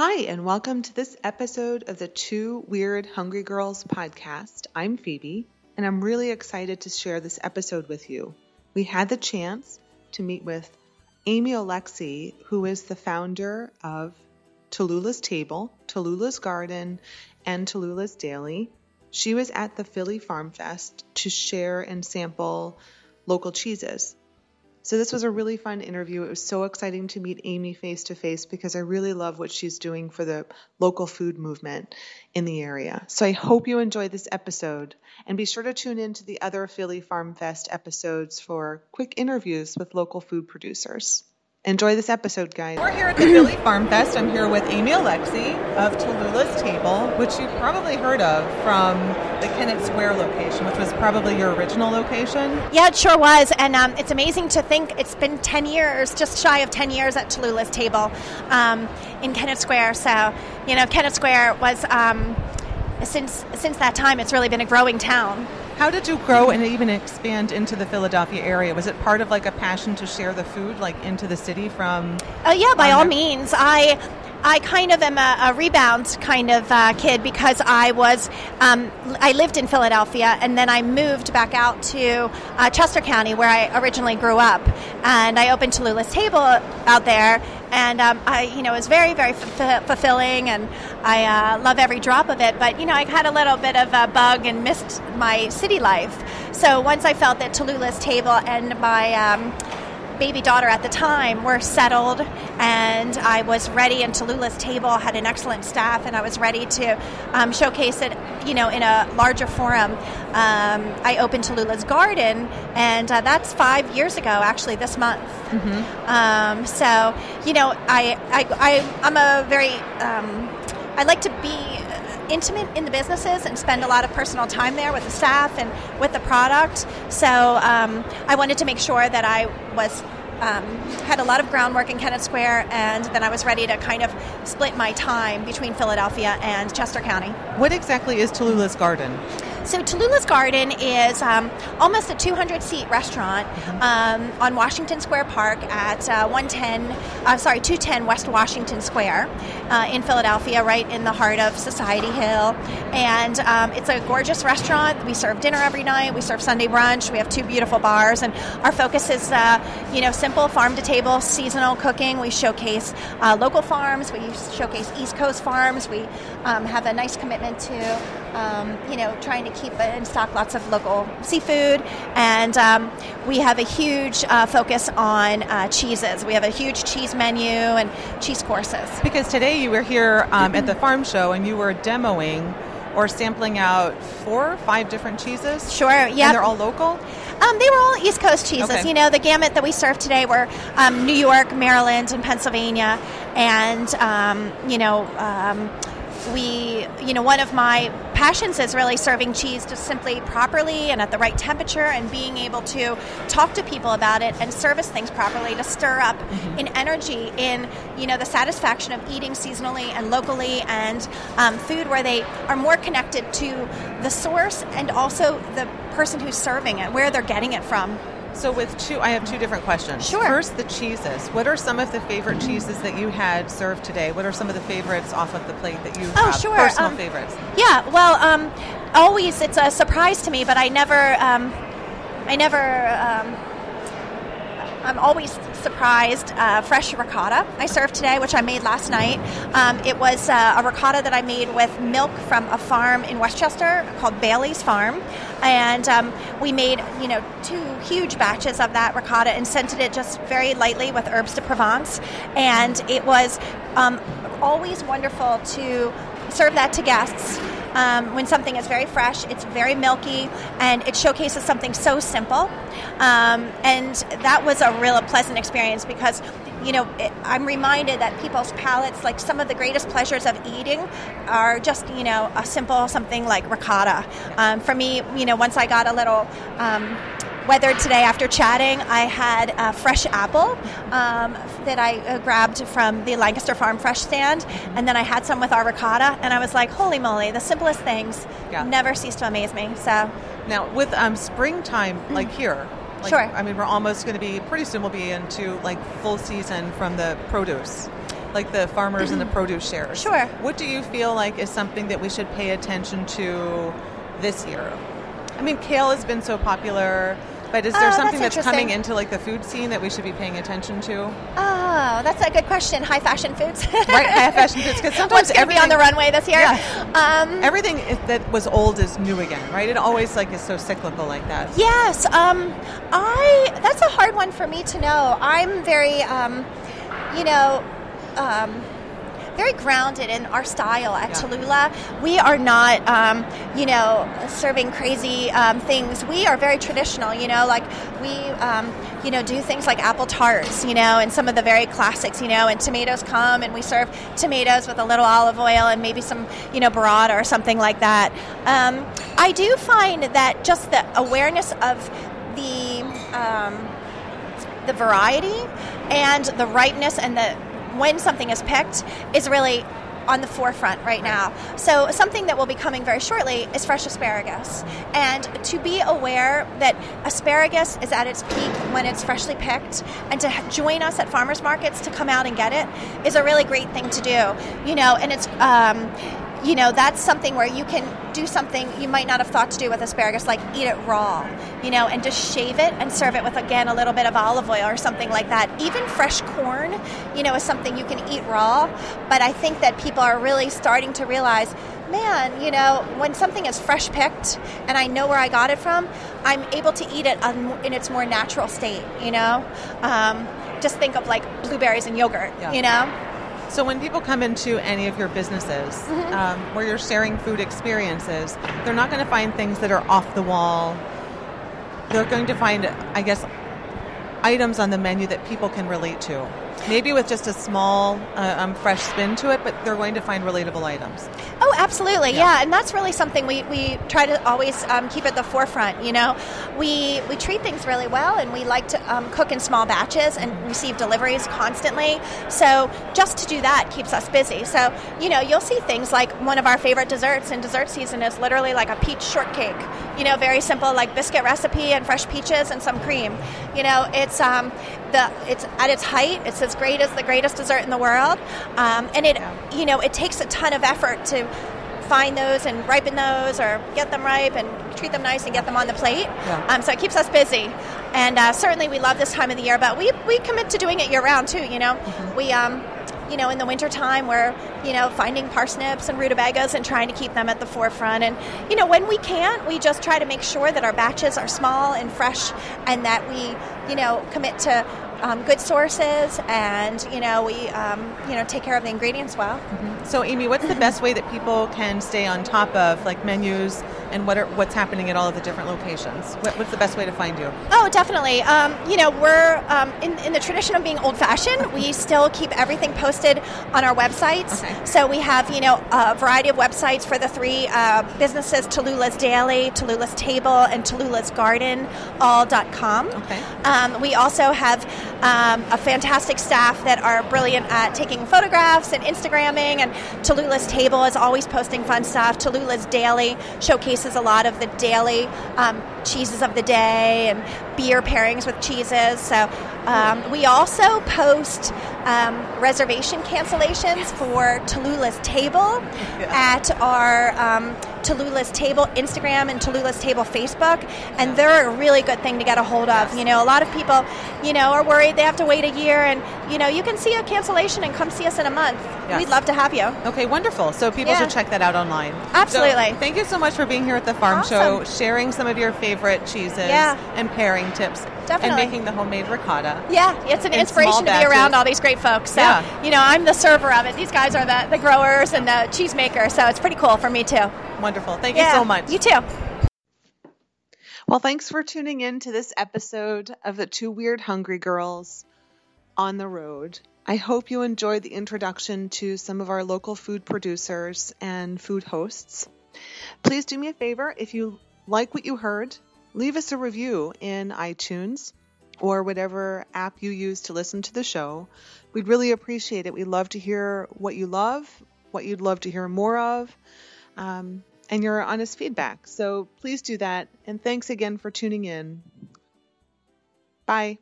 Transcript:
Hi, and welcome to this episode of the Two Weird Hungry Girls podcast. I'm Phoebe, and I'm really excited to share this episode with you. We had the chance to meet with Aimee Olexy, who is the founder of Talula's Table, Talula's Garden, and Talula's Daily. She was at the Philly Farm Fest to share and sample local cheeses. So this was a really fun interview. It was so exciting to meet Amy face to face because I really love what she's doing for the local food movement in the area. So I hope you enjoyed this episode and be sure to tune in to the other Philly Farm Fest episodes for quick interviews with local food producers. Enjoy this episode, guys. We're here at the Philly Farm Fest. I'm here with Aimee Olexy of Talula's Table, which you've probably heard of from the Kennett Square location, which was probably your original location. Yeah, it sure was. And um, it's amazing to think it's been 10 years, just shy of 10 years at Talula's Table um, in Kennett Square. So, you know, Kennett Square was, um, since, since that time, it's really been a growing town. How did you grow and even expand into the Philadelphia area? Was it part of like a passion to share the food like into the city from? Oh yeah, by all means. I I kind of am a, a rebound kind of uh, kid because I was um, I lived in Philadelphia and then I moved back out to uh, Chester County where I originally grew up, and I opened Talula's Table out there, and um, I you know it was very very f- fulfilling, and I uh, love every drop of it. But you know I had a little bit of a bug and missed my city life, so once I felt that Talula's Table and my um, baby daughter at the time were settled and I was ready and Talula's table had an excellent staff and I was ready to um, showcase it you know in a larger forum um, I opened Talula's garden and uh, that's five years ago actually this month mm-hmm. um, so you know I, I, I, am a very um, I like to intimate in the businesses and spend a lot of personal time there with the staff and with the product. So um, I wanted to make sure that I was um, had a lot of groundwork in Kennett Square, and then I was ready to kind of split my time between Philadelphia and Chester County. What exactly is Talula's Garden? So Talula's Garden is um, almost a 200 seat restaurant mm-hmm. um, on Washington Square Park at uh, 110, uh, sorry, 210 West Washington Square uh, in Philadelphia, right in the heart of Society Hill. And um, it's a gorgeous restaurant. We serve dinner every night. We serve Sunday brunch. We have two beautiful bars, and our focus is, uh, you know, simple farm to table seasonal cooking. We showcase uh, local farms. We showcase East Coast farms. We um, have a nice commitment to, um, you know, trying to keep in stock lots of local seafood, and um, we have a huge uh, focus on uh, cheeses. We have a huge cheese menu and cheese courses. Because today you were here um, at the farm show and you were demoing or sampling out four or five different cheeses. Sure, yeah. And they're all local? Um, they were all East Coast cheeses. Okay. You know, the gamut that we served today were um, New York, Maryland, and Pennsylvania. And, um, you know, um, we, you know, one of my passions is really serving cheese just simply properly and at the right temperature and being able to talk to people about it and service things properly to stir up mm-hmm. in energy in, you know, the satisfaction of eating seasonally and locally and um, food where they are more connected to the source and also the person who's serving it, where they're getting it from. So with two, I have two different questions. Sure. First, the cheeses. What are some of the favorite cheeses that you had served today? What are some of the favorites off of the plate that you oh, have? Sure. Personal um, favorites. Yeah. Well, um, always it's a surprise to me, but I never, um, I never. I'm always surprised. Uh, fresh ricotta I served today, which I made last night. Um, it was uh, a ricotta that I made with milk from a farm in West Chester called Bailey's Farm, and um, we made you know two huge batches of that ricotta and scented it just very lightly with herbes de Provence, and it was um, always wonderful to serve that to guests. Um, when something is very fresh, it's very milky, and it showcases something so simple. Um, and that was a real pleasant experience because, you know, it, I'm reminded that people's palates, like some of the greatest pleasures of eating, are just, you know, a simple something like ricotta. Um, for me, you know, once I got a little um, whether today after chatting, I had a fresh apple um, that I uh, grabbed from the Lancaster Farm Fresh stand, and then I had some with our ricotta, and I was like, holy moly, the simplest things yeah. never cease to amaze me. So now with um, springtime, like here, like, sure. I mean, we're almost going to be pretty soon. We'll be into like full season from the produce. like the farmers and the produce shares. Sure. What do you feel like is something that we should pay attention to this year? I mean, kale has been so popular, but is there Oh, something that's that's coming into like the food scene that we should be paying attention to? Oh, that's a good question. High fashion foods. Right, high fashion foods because sometimes What's going to be on the runway this year? Yeah. Um, Everything that was old is new again, right? It always like is so cyclical like that. Yes, um, I. That's a hard one for me to know. I'm very, um, you know, um, very grounded in our style at Yeah. Talula. We are not, um, you know, serving crazy um, things. We are very traditional. You know, like we, um, you know, do things like apple tarts. You know, and some of the very classics. You know, and tomatoes come, and we serve tomatoes with a little olive oil and maybe some, you know, burrata or something like that. Um, I do find that just the awareness of the um, the variety and the ripeness and the when something is picked is really on the forefront right now. So something that will be coming very shortly is fresh asparagus. And to be aware that asparagus is at its peak when it's freshly picked and to join us at farmers markets to come out and get it is a really great thing to do. You know, and it's um, you know that's something where you can do something you might not have thought to do with asparagus like eat it raw you know and just shave it and serve it with again a little bit of olive oil or something like that. Even fresh corn you know is something you can eat raw but i think that people are really starting to realize man you know when something is fresh picked and i know where i got it from i'm able to eat it in its more natural state you know? Um, just think of like blueberries and yogurt Yeah. you know So when people come into any of your businesses Mm-hmm. um, where you're sharing food experiences, they're not going to find things that are off the wall. They're going to find, I guess, items on the menu that people can relate to. Maybe with just a small, uh, um, fresh spin to it, but they're going to find relatable items. Oh, absolutely, Yeah. yeah. and that's really something we, we try to always um, keep at the forefront. You know, we we treat things really well, and we like to um, cook in small batches and receive deliveries constantly. So just to do that keeps us busy. So you know, you'll see things like one of our favorite desserts in dessert season is literally like a peach shortcake. You know, very simple, like biscuit recipe and fresh peaches and some cream. You know, it's um, the it's at its height. It's as great as the greatest dessert in the world, um, and it you know it takes a ton of effort to find those and ripen those or get them ripe and treat them nice and get them on the plate. Yeah. Um, so it keeps us busy. And uh, certainly we love this time of the year, but we, we commit to doing it year round too, you know. Mm-hmm. We, um, you know, in the wintertime we're, you know, finding parsnips and rutabagas and trying to keep them at the forefront. And, you know, when we can't, we just try to make sure that our batches are small and fresh and that we, you know, commit to um, good sources and, you know, we, um, you know, take care of the ingredients well. So, Aimee, what's the best way that people can stay on top of like menus and what are what's happening at all of the different locations? What, what's the best way to find you? Oh, definitely. Um, you know, we're um, in, in the tradition of being old fashioned. We still keep everything posted on our websites. Okay. So we have, you know, a variety of websites for the three uh, businesses Talula's Daily, Talula's Table, and Talula's Garden, all.com. Okay. Um, we also have um, a fantastic staff that are brilliant at taking photographs and Instagramming. And Talula's Table is always posting fun stuff. Talula's Daily showcases a lot of the daily um, cheeses of the day and beer pairings with cheeses. So um, we also post um, reservation cancellations for Talula's Table at our um, Talula's Table Instagram and Talula's Table Facebook, and they're a really good thing to get a hold of. You know, a lot of people, you know, are worried they have to wait a year, and you know, you can see a cancellation and come see us in a month. Yes. We'd love to have you. Okay, wonderful. So people Yeah. should check that out online. Absolutely. So, thank you so much for being here at the farm Awesome. show, sharing some of your favorite cheeses Yeah. and pairing tips, Definitely. and making the homemade ricotta. Yeah, it's an In inspiration to be around all these great folks. So, Yeah. you know, I'm the server of it. These guys are the, the growers and the cheese makers, so it's pretty cool for me too. Wonderful. Thank yeah, you so much. You too. Well, thanks for tuning in to this episode of the Two Weird Hungry Girls on the Road. I hope you enjoyed the introduction to some of our local food producers and food hosts. Please do me a favor if you like what you heard, leave us a review in iTunes or whatever app you use to listen to the show. We'd really appreciate it. We'd love to hear what you love, what you'd love to hear more of. Um, and your honest feedback. So please do that. And thanks again for tuning in. Bye.